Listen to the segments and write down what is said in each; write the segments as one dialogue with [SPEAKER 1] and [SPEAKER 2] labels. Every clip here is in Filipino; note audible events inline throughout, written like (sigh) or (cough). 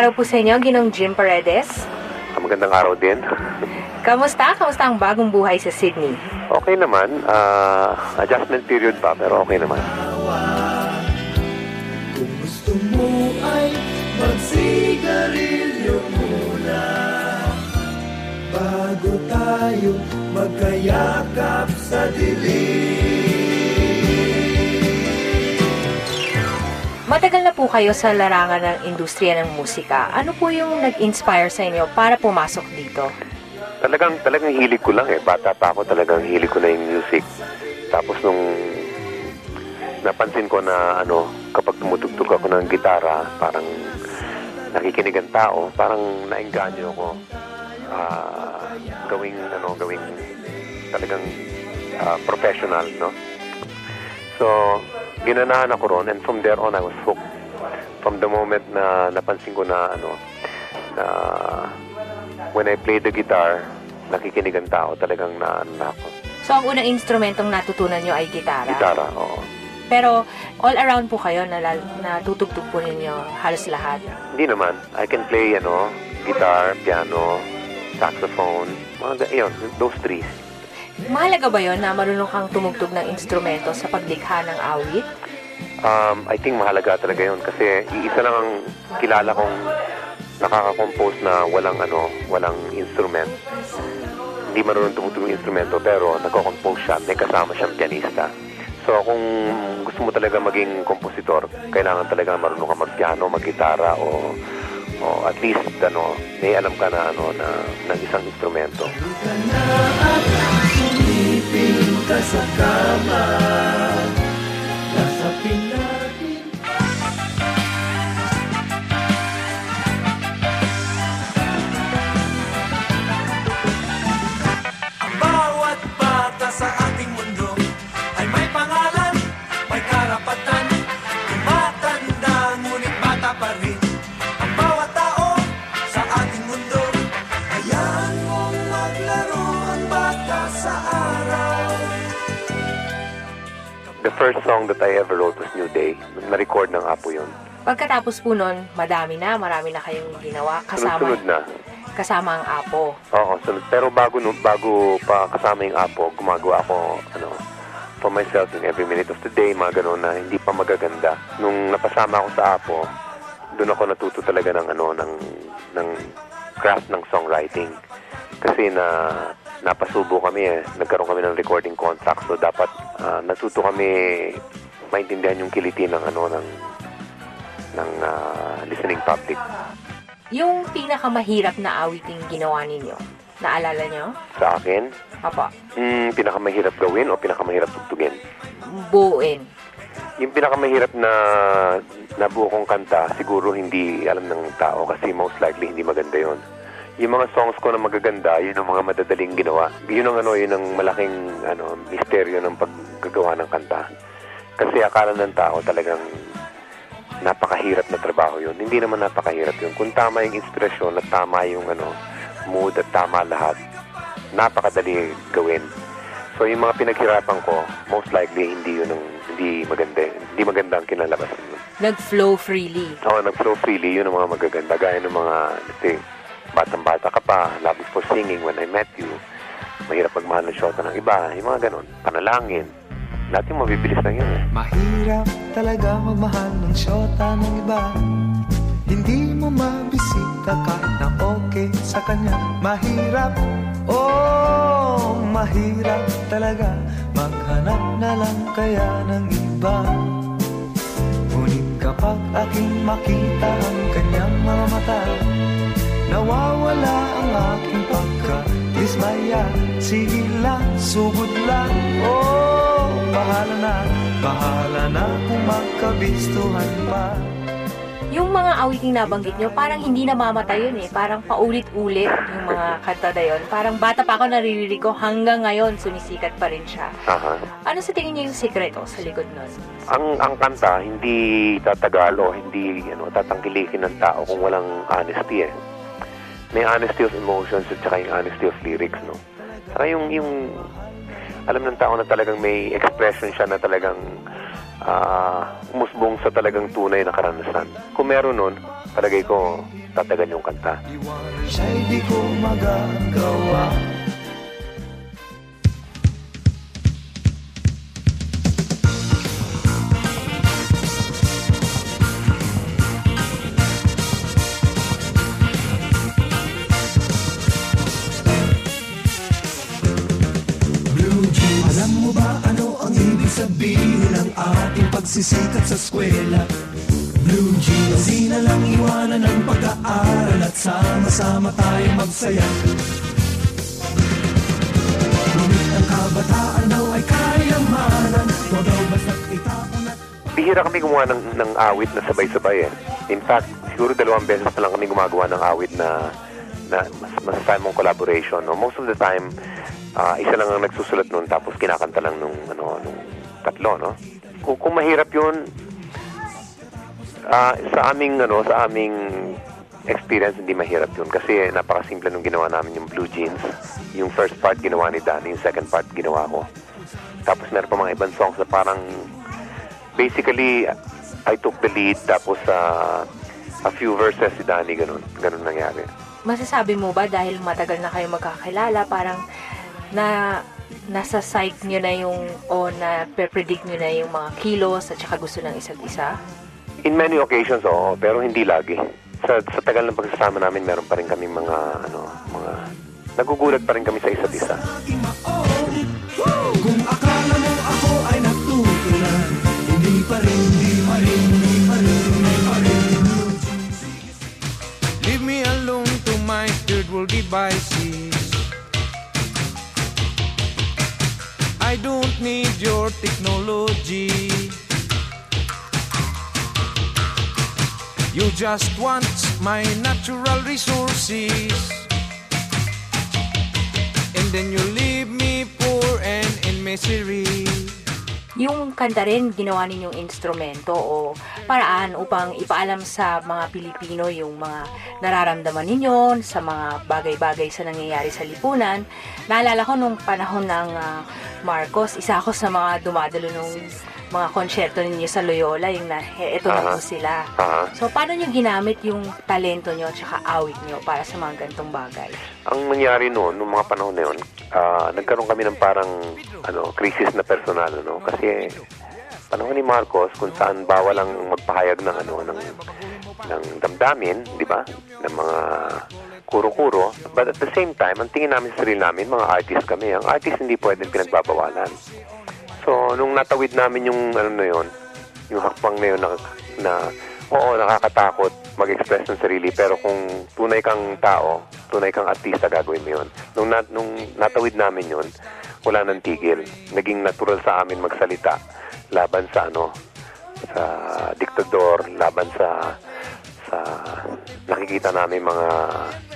[SPEAKER 1] Araw po sa inyo, Ginong Jim Paredes.
[SPEAKER 2] Magandang araw din.
[SPEAKER 1] Kamusta? Kamusta ang bagong buhay sa Sydney?
[SPEAKER 2] Okay naman. ah, adjustment period pa, pero okay naman.
[SPEAKER 3] Kung gusto mo ay magsigarilyo muna Bago tayo magkayakap sa dilim
[SPEAKER 1] Matagal na po kayo sa larangan ng industriya ng musika. Ano po yung nag-inspire sa inyo para pumasok dito?
[SPEAKER 2] Talagang, talagang hilig ko lang eh. Bata pa ako talagang hilig ko na yung music. Tapos nung napansin ko na ano, kapag tumutugtog ako ng gitara, parang nakikinig ang tao, parang naengganyo ako ah, gawing ano, gawing talagang ah, professional, no? So, ginanahan ako ron and from there on I was hooked. From the moment na napansin ko na ano, na when I play the guitar, nakikinig ang tao, talagang na, na ako.
[SPEAKER 1] So, ang unang instrumentong natutunan nyo ay gitara.
[SPEAKER 2] Gitara, oo.
[SPEAKER 1] Pero, all around po kayo, na, natutugtog po ninyo halos lahat.
[SPEAKER 2] Hindi naman. I can play, ano, guitar, piano, saxophone, mga, ga- yun, those three.
[SPEAKER 1] Mahalaga ba yon na marunong kang tumugtog ng instrumento sa paglikha ng awit?
[SPEAKER 2] Um, I think mahalaga talaga yun kasi iisa lang ang kilala kong nakaka-compose na walang ano, walang instrument. Hindi marunong tumutugtog ng instrumento pero nagko-compose siya, may kasama siyang pianista. So kung gusto mo talaga maging kompositor, kailangan talaga marunong ka mag-piano, mag-gitara o o at least ano, may alam ka na ano na ng isang instrumento.
[SPEAKER 3] Ka na
[SPEAKER 2] first song that I ever wrote was New Day. Na-record ng Apo yun.
[SPEAKER 1] Pagkatapos po nun, madami na, marami na kayong ginawa kasama,
[SPEAKER 2] Sunod-sunod na.
[SPEAKER 1] kasama ang apo.
[SPEAKER 2] Oo, sunod. Pero bago, no, bago pa kasama yung Apo, gumagawa ako, ano, for myself in every minute of the day, mga ganun na hindi pa magaganda. Nung napasama ako sa Apo, doon ako natuto talaga ng, ano, ng, ng craft ng songwriting. Kasi na napasubo kami eh. Nagkaroon kami ng recording contract. So dapat ah, natuto kami maintindihan yung kiliti ng ano ng ng ah, listening public.
[SPEAKER 1] Yung pinakamahirap na awiting ginawa ninyo, naalala nyo?
[SPEAKER 2] Sa akin,
[SPEAKER 1] Apa,
[SPEAKER 2] mm, pinakamahirap gawin o pinakamahirap tugtugin?
[SPEAKER 1] buuin.
[SPEAKER 2] Yung pinakamahirap na nabuo kong kanta, siguro hindi alam ng tao kasi most likely hindi maganda yon. Yung mga songs ko na magaganda, yun ang mga madadaling ginawa. Yun ang ano, yun ang malaking ano, misteryo ng paggagawa ng kanta. Kasi akala ng tao talagang napakahirap na trabaho yun. Hindi naman napakahirap yun. Kung tama yung inspirasyon at tama yung ano, mood at tama lahat, napakadali gawin. So yung mga pinaghirapan ko, most likely hindi yun ang hindi maganda. Hindi maganda ang kinalabas.
[SPEAKER 1] Nag-flow freely.
[SPEAKER 2] Oo, nag-flow freely, yun ang mga magaganda. Gaya ng mga, let's batang-bata ka pa, love for singing when I met you. Mahirap magmahal ng shota ng iba, yung mga ganon. Panalangin. Lahat yung mabibilis lang yun eh.
[SPEAKER 4] Mahirap talaga magmahal ng syota ng iba Hindi mo mabisita kahit na okay sa kanya Mahirap, oh mahirap talaga Maghanap na lang kaya ng iba Ngunit kapag aking makita ang kanyang mga mata Nawawala ang aking pagka-dismaya Sige lang, sugod lang, oh Bahala na, bahala na kung magkabistuhan pa
[SPEAKER 1] Yung mga awiting nabanggit nyo, parang hindi namamatay yun eh. Parang paulit-ulit yung mga kanta na yun. Parang bata pa ako naririnig ko hanggang ngayon sumisikat pa rin siya.
[SPEAKER 2] Aha.
[SPEAKER 1] Ano sa tingin niyo yung sikreto sa likod nun?
[SPEAKER 2] Ang ang kanta hindi tatagal o hindi ano tatangkilikin ng tao kung walang honesty eh. May honesty of emotions at saka yung honesty of lyrics, no. Saka yung yung alam ng tao na talagang may expression siya na talagang ah umusbong sa talagang tunay na karanasan. Kung meron nun, palagay ko tatagal yung kanta.
[SPEAKER 4] Siya'y di ko magagawa
[SPEAKER 3] Ngunit ang kabataan daw ay kayamanan Huwag daw basta't itapon at
[SPEAKER 2] Bihira kami gumawa ng, ng awit na sabay-sabay eh. In fact, siguro dalawang beses na lang kami gumagawa ng awit na na mas masasabi mong collaboration. No? Most of the time, ah, isa lang ang nagsusulat nun tapos kinakanta lang nung, ano, nung tatlo. No? Kung, kung mahirap yun, ah, sa aming ano sa aming experience hindi mahirap yun kasi napakasimple nung ginawa namin yung blue jeans yung first part ginawa ni Danny yung second part ginawa ko tapos meron pa mga ibang songs na parang basically I took the lead tapos ah, a few verses si Danny ganun ganun nangyari
[SPEAKER 1] Masasabi mo ba dahil matagal na kayo magkakilala, parang na nasa sight nyo na yung o na predict nyo na yung mga kilos at saka gusto ng isa't isa?
[SPEAKER 2] In many occasions, oo, pero hindi lagi. Sa, sa tagal ng pagsasama namin, meron pa rin kami mga, ano, mga, nagugulat pa rin kami sa isa't isa.
[SPEAKER 3] Kung akala mo ako ay natutunan Hindi pa rin, hindi pa rin, hindi pa rin,
[SPEAKER 4] Leave me alone to my third devices. I don't need your technology. You just want my natural resources. And then you leave me poor and in misery.
[SPEAKER 1] Yung kanta rin, ginawa ninyong instrumento o paraan upang ipaalam sa mga Pilipino yung mga nararamdaman ninyo sa mga bagay-bagay sa nangyayari sa lipunan. Naalala ko nung panahon ng ah, Marcos, isa ako sa mga dumadalo nung mga konsyerto ninyo sa Loyola, yung na, "He, eto na po sila. So, paano nyo ginamit yung talento nyo at saka awit nyo para sa mga gantong bagay?
[SPEAKER 2] Ang nangyari noon, nung mga panahon na yun, ah, nagkaroon kami ng parang ano, crisis na personal, no? Kasi panahon ni Marcos kung saan bawal ang magpahayag ng ano ng ng damdamin, di ba? Ng mga kuro-kuro. But at the same time, ang tingin namin sa sarili namin, mga artist kami. Ang artist hindi pwedeng pinagbabawalan. So, nung natawid namin yung ano na yun, yung hakbang na yun na, na oo, nakakatakot mag-express ng sarili, pero kung tunay kang tao, tunay kang artista, gagawin mo yun. Nung, na, nung natawid namin yun, wala nang tigil. Naging natural sa amin magsalita laban sa ano, sa diktador, laban sa sa nakikita namin mga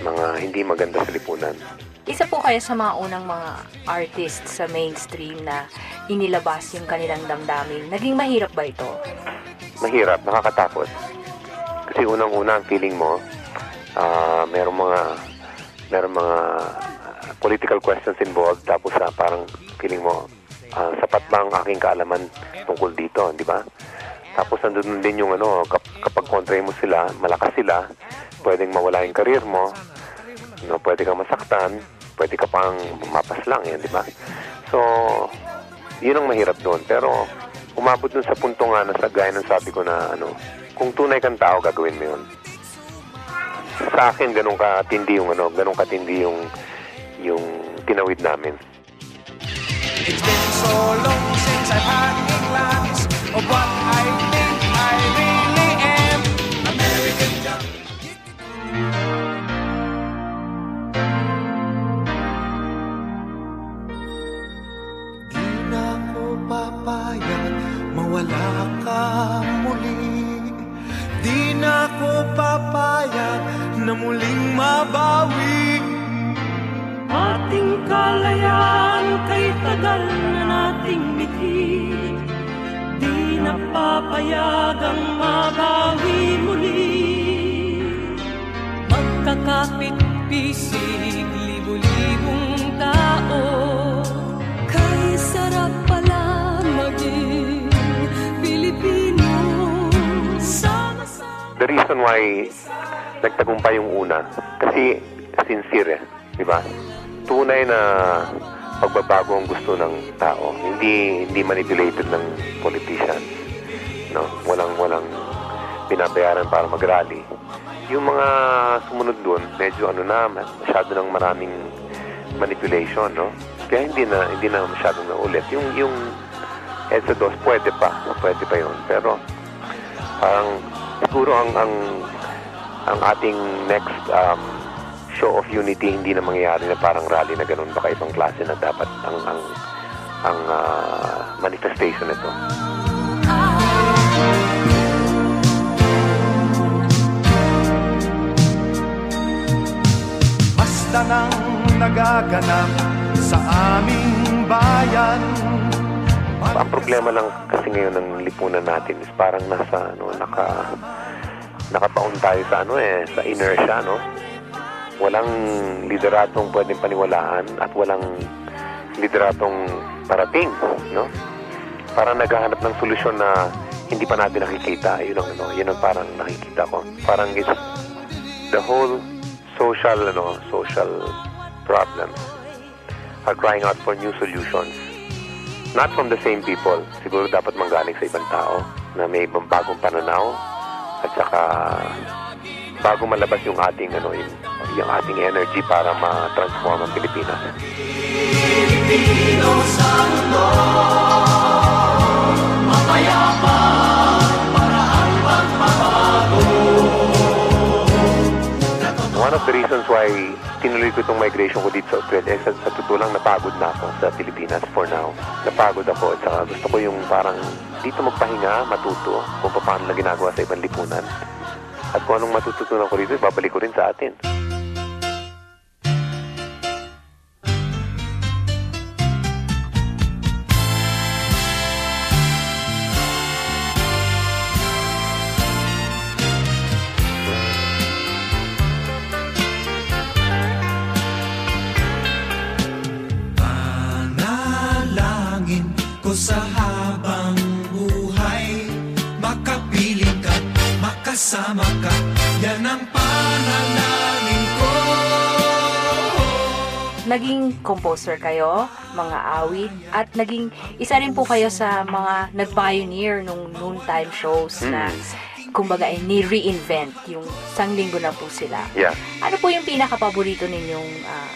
[SPEAKER 2] mga hindi maganda sa lipunan.
[SPEAKER 1] Isa po kayo sa mga unang mga artist sa mainstream na inilabas yung kanilang damdamin. Naging mahirap ba ito?
[SPEAKER 2] mahirap, nakakatakot. Kasi unang-una ang feeling mo, ah merong mga merong mga political questions involved tapos ah, parang feeling mo ah, sapat ba ang aking kaalaman tungkol dito, di ba? Tapos nandun din yung ano, kap- kapag kontra mo sila, malakas sila, pwedeng mawala yung karir mo, no, pwede kang masaktan, pwede ka pang mapas lang yan, di ba? So, Yun ang mahirap doon. Pero umabot dun sa punto nga na sa gaya ng sabi ko na ano, kung tunay kang tao, gagawin mo yun. Sa akin, ganun katindi yung ano, ganun katindi yung yung tinawid namin.
[SPEAKER 3] It's been so long since I've had glance of what I think I really am. American junkie.
[SPEAKER 2] Reason why nagtagumpay yung una, kasi sincere, eh, di ba? Tunay na pagbabago ang gusto ng tao. Hindi hindi manipulated ng politicians. No? Walang walang binabayaran para mag-rally. Yung mga sumunod doon, medyo ano na, masyado ng maraming manipulation, no? Kaya hindi na hindi na masyadong naulit. Yung yung EDSA 2, pwede pa, pwede pa yun. Pero parang siguro ang ang ang ating next um, show of unity hindi na mangyayari na parang rally na ganun baka ibang klase na dapat ang ang ang ah, manifestation nito.
[SPEAKER 3] Basta nang nagaganap sa aming bayan
[SPEAKER 2] Ang problema lang kasi ngayon ng lipunan natin is parang nasa ano naka nakabaon tayo sa ano eh sa inertia no. Walang lideratong pwedeng paniwalaan at walang lideratong parating, no? Parang naghahanap ng solusyon na hindi pa natin nakikita. Yun ang ano, yun ang parang nakikita ko. Parang it's the whole social ano, social problems are crying out for new solutions. Not from the same people. Siguro dapat manggaling sa ibang tao na may ibang bagong pananaw at saka bago malabas yung ating ano yung, yung ating energy para ma-transform ang Pilipinas. One of the reasons why tinuloy ko itong migration ko dito sa Australia, sa, sa totoo lang napagod na ako sa Pilipinas for now. Napagod ako at saka gusto ko yung parang dito magpahinga, matuto kung paano na ginagawa sa ibang lipunan. At kung anong matututunan ko dito, babalik ko rin sa atin.
[SPEAKER 4] Sa habang buhay Makapiling ka, makasama ka Yan ang panalangin ko
[SPEAKER 1] Naging composer kayo, mga awit, at naging isa rin po kayo sa mga nag-pioneer nung noontime shows na kumbaga ay ni-reinvent yung isang linggo na po sila.
[SPEAKER 2] Yeah.
[SPEAKER 1] Ano po yung pinaka-paborito ninyong ah,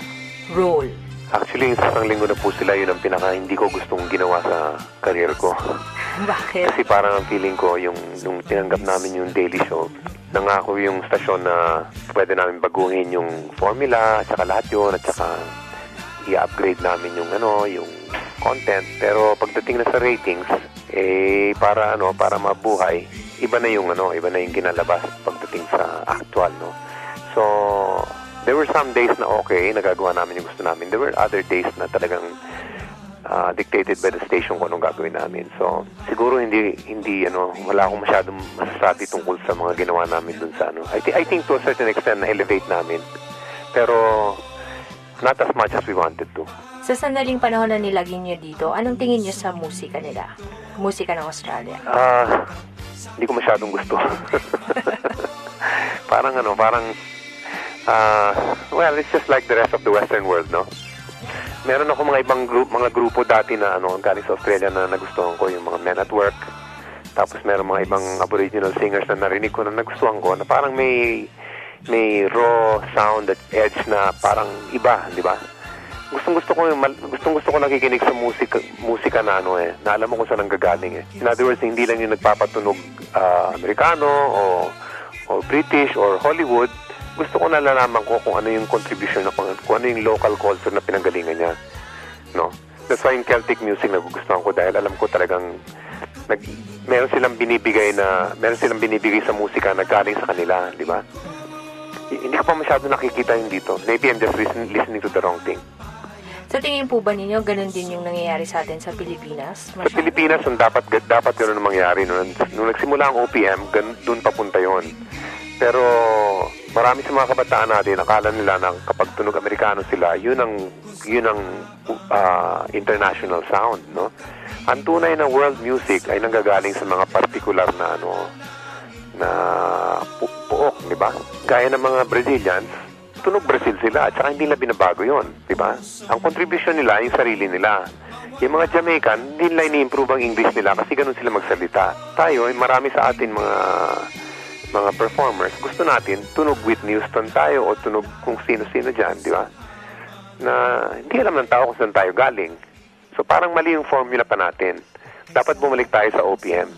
[SPEAKER 1] role?
[SPEAKER 2] Actually, sa isang linggo na po sila, yun ang pinaka hindi ko gustong ginawa sa career ko. (laughs)
[SPEAKER 1] Bakit?
[SPEAKER 2] Kasi parang ang feeling ko, yung, yung tinanggap namin yung daily show, nangako yung stasyon na pwede namin baguhin yung formula, at saka lahat yun, at saka i-upgrade namin yung ano, yung content. Pero pagdating na sa ratings, eh, para ano, para mabuhay, iba na yung ano, iba na yung kinalabas pagdating sa actual, no? There were some days na okay, nagagawa namin yung gusto namin. There were other days na talagang uh, dictated by the station kung anong gagawin namin. So, siguro hindi, hindi, ano, wala akong masyadong masasabi tungkol sa mga ginawa namin dun sa, ano. I, thi- I think to a certain extent na-elevate namin. Pero, not as much as we wanted to.
[SPEAKER 1] Sa sandaling panahon na nilagay nyo dito, anong tingin nyo sa musika nila? Musika ng Australia.
[SPEAKER 2] Ah, hindi ko masyadong gusto. (laughs) parang ano, parang, ah, well, it's just like the rest of the Western world, no? Meron ako mga ibang group, mga grupo dati na ano, galing sa Australia na nagustuhan ko, yung mga Men at Work. Tapos meron mga ibang Aboriginal singers na narinig ko na nagustuhan ko na parang may may raw sound at edge na parang iba, di ba? Gustong gusto ko yung gustong gusto ko nakikinig sa musika musika na ano eh, na alam mo kung saan ang gagaling eh. In other words, hindi lang yung nagpapatunog ah, Amerikano o o British or Hollywood. Gusto ko nalalaman ko kung ano yung contribution na kung, kung ano yung local culture na pinanggalingan niya. No? That's why yung Celtic music nagugustuhan ko dahil alam ko talagang nag, meron silang binibigay na meron silang binibigay sa musika na galing sa kanila, di ba? Hindi ko pa masyado nakikita yung dito. Maybe I'm just listen, listening to the wrong thing.
[SPEAKER 1] Sa tingin po ba ninyo, ganun din yung nangyayari sa atin sa Pilipinas?
[SPEAKER 2] Sa Pilipinas, yung dapat, dapat gano'n ang mangyari. Nung, nung nagsimula ang OPM, gan, doon papunta yon. Pero marami sa mga kabataan natin, akala nila na kapag tunog Amerikano sila, yun ang, yun ang ah, international sound, no? Ang tunay na world music ay nanggagaling sa mga particular na ano, na pu- puok, di ba? Gaya ng mga Brazilians, tunog Brazil sila at saka hindi nila binabago yon, di ba? Ang contribution nila, yung sarili nila. Yung mga Jamaican, hindi nila ini-improve ang English nila kasi ganun sila magsalita. Tayo, eh, marami sa atin mga mga performers, gusto natin tunog Whitney Houston tayo o tunog kung sino-sino dyan, di ba? Na hindi alam ng tao kung saan tayo galing. So parang mali yung formula pa natin. Dapat bumalik tayo sa OPM.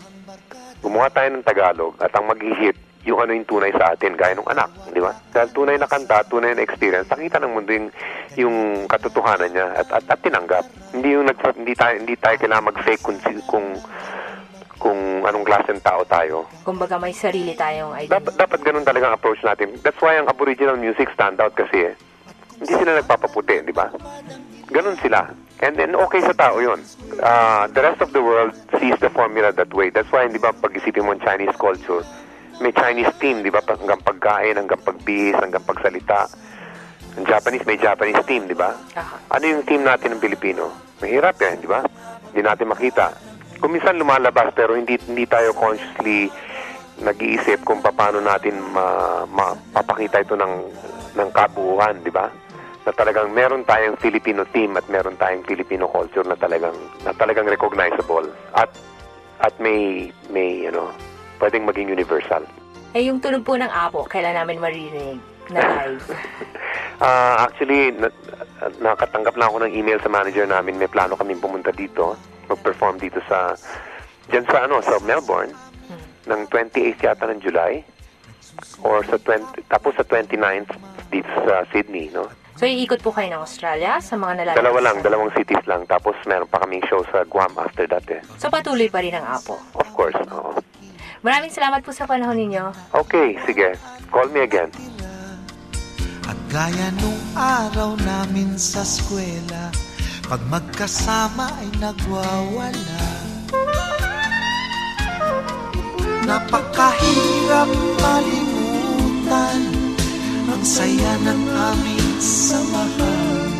[SPEAKER 2] Gumawa tayo ng Tagalog at ang mag-hit yung ano yung tunay sa atin, gaya ng anak, di ba? Dahil tunay na kanta, tunay na experience, nakita ng mundo yung, yung katotohanan niya at, at, at tinanggap. Hindi yung nag, hindi tayo hindi tayo kailangan mag-fake kung kung kung anong klaseng tao tayo.
[SPEAKER 1] Kumbaga may sarili tayong identity.
[SPEAKER 2] Dapat, dapat ganun talaga ang approach natin. That's why ang Aboriginal music stand out kasi eh. Hindi sila nagpapaputi, di ba? Ganun sila. And then, okay sa tao yun. Ah, the rest of the world sees the formula that way. That's why, di ba, pag-isipin mo ang Chinese culture, may Chinese team, di ba? Hanggang pagkain, hanggang pagbihis, hanggang pagsalita. Ang Japanese, may Japanese team, di ba? Ano yung team natin ng Pilipino? Mahirap yan, di ba? Hindi natin makita. Kung minsan lumalabas pero hindi hindi tayo consciously nag-iisip kung paano natin ma, mapapakita ito ng ng kabuuan, di ba? Na talagang meron tayong Filipino team at meron tayong Filipino culture na talagang na talagang recognizable at at may may ano, pwedeng maging universal.
[SPEAKER 1] Eh, yung tunog po ng apo, kailan namin maririnig na live? (laughs)
[SPEAKER 2] Ah, actually, na, nakatanggap lang ako ng email sa manager namin. May plano kami pumunta dito, mag-perform dito sa, dyan sa, ano, sa Melbourne, ng 28th yata ng July, or sa 20, tapos sa 29th dito sa Sydney, no?
[SPEAKER 1] So, iikot po kayo ng Australia sa mga nalalabas?
[SPEAKER 2] Dalawa lang, dalawang cities lang. Tapos meron pa kaming show sa Guam after that eh.
[SPEAKER 1] So, patuloy pa rin ang apo.
[SPEAKER 2] Of course, oo.
[SPEAKER 1] Maraming salamat po sa panahon ninyo.
[SPEAKER 2] Okay, sige. Call me again.
[SPEAKER 4] At gaya nung araw namin sa eskwela Pag magkasama ay nagwawala. Napakahirap malimutan Ang saya ng aming samahan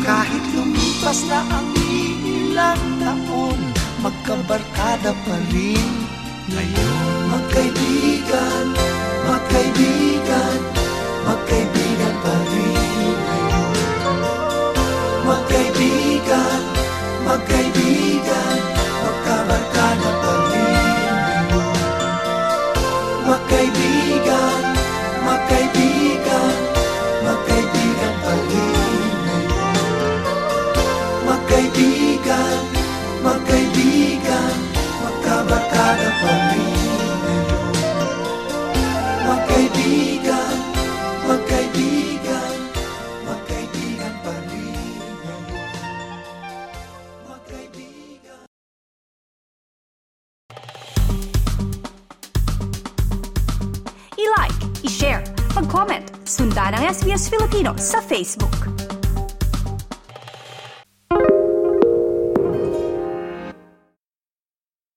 [SPEAKER 4] Kahit lumipas na ang ilang taon Magkabarkada pa rin ngayon. Magkaibigan, magkaibigan
[SPEAKER 5] Filipinos sa Facebook.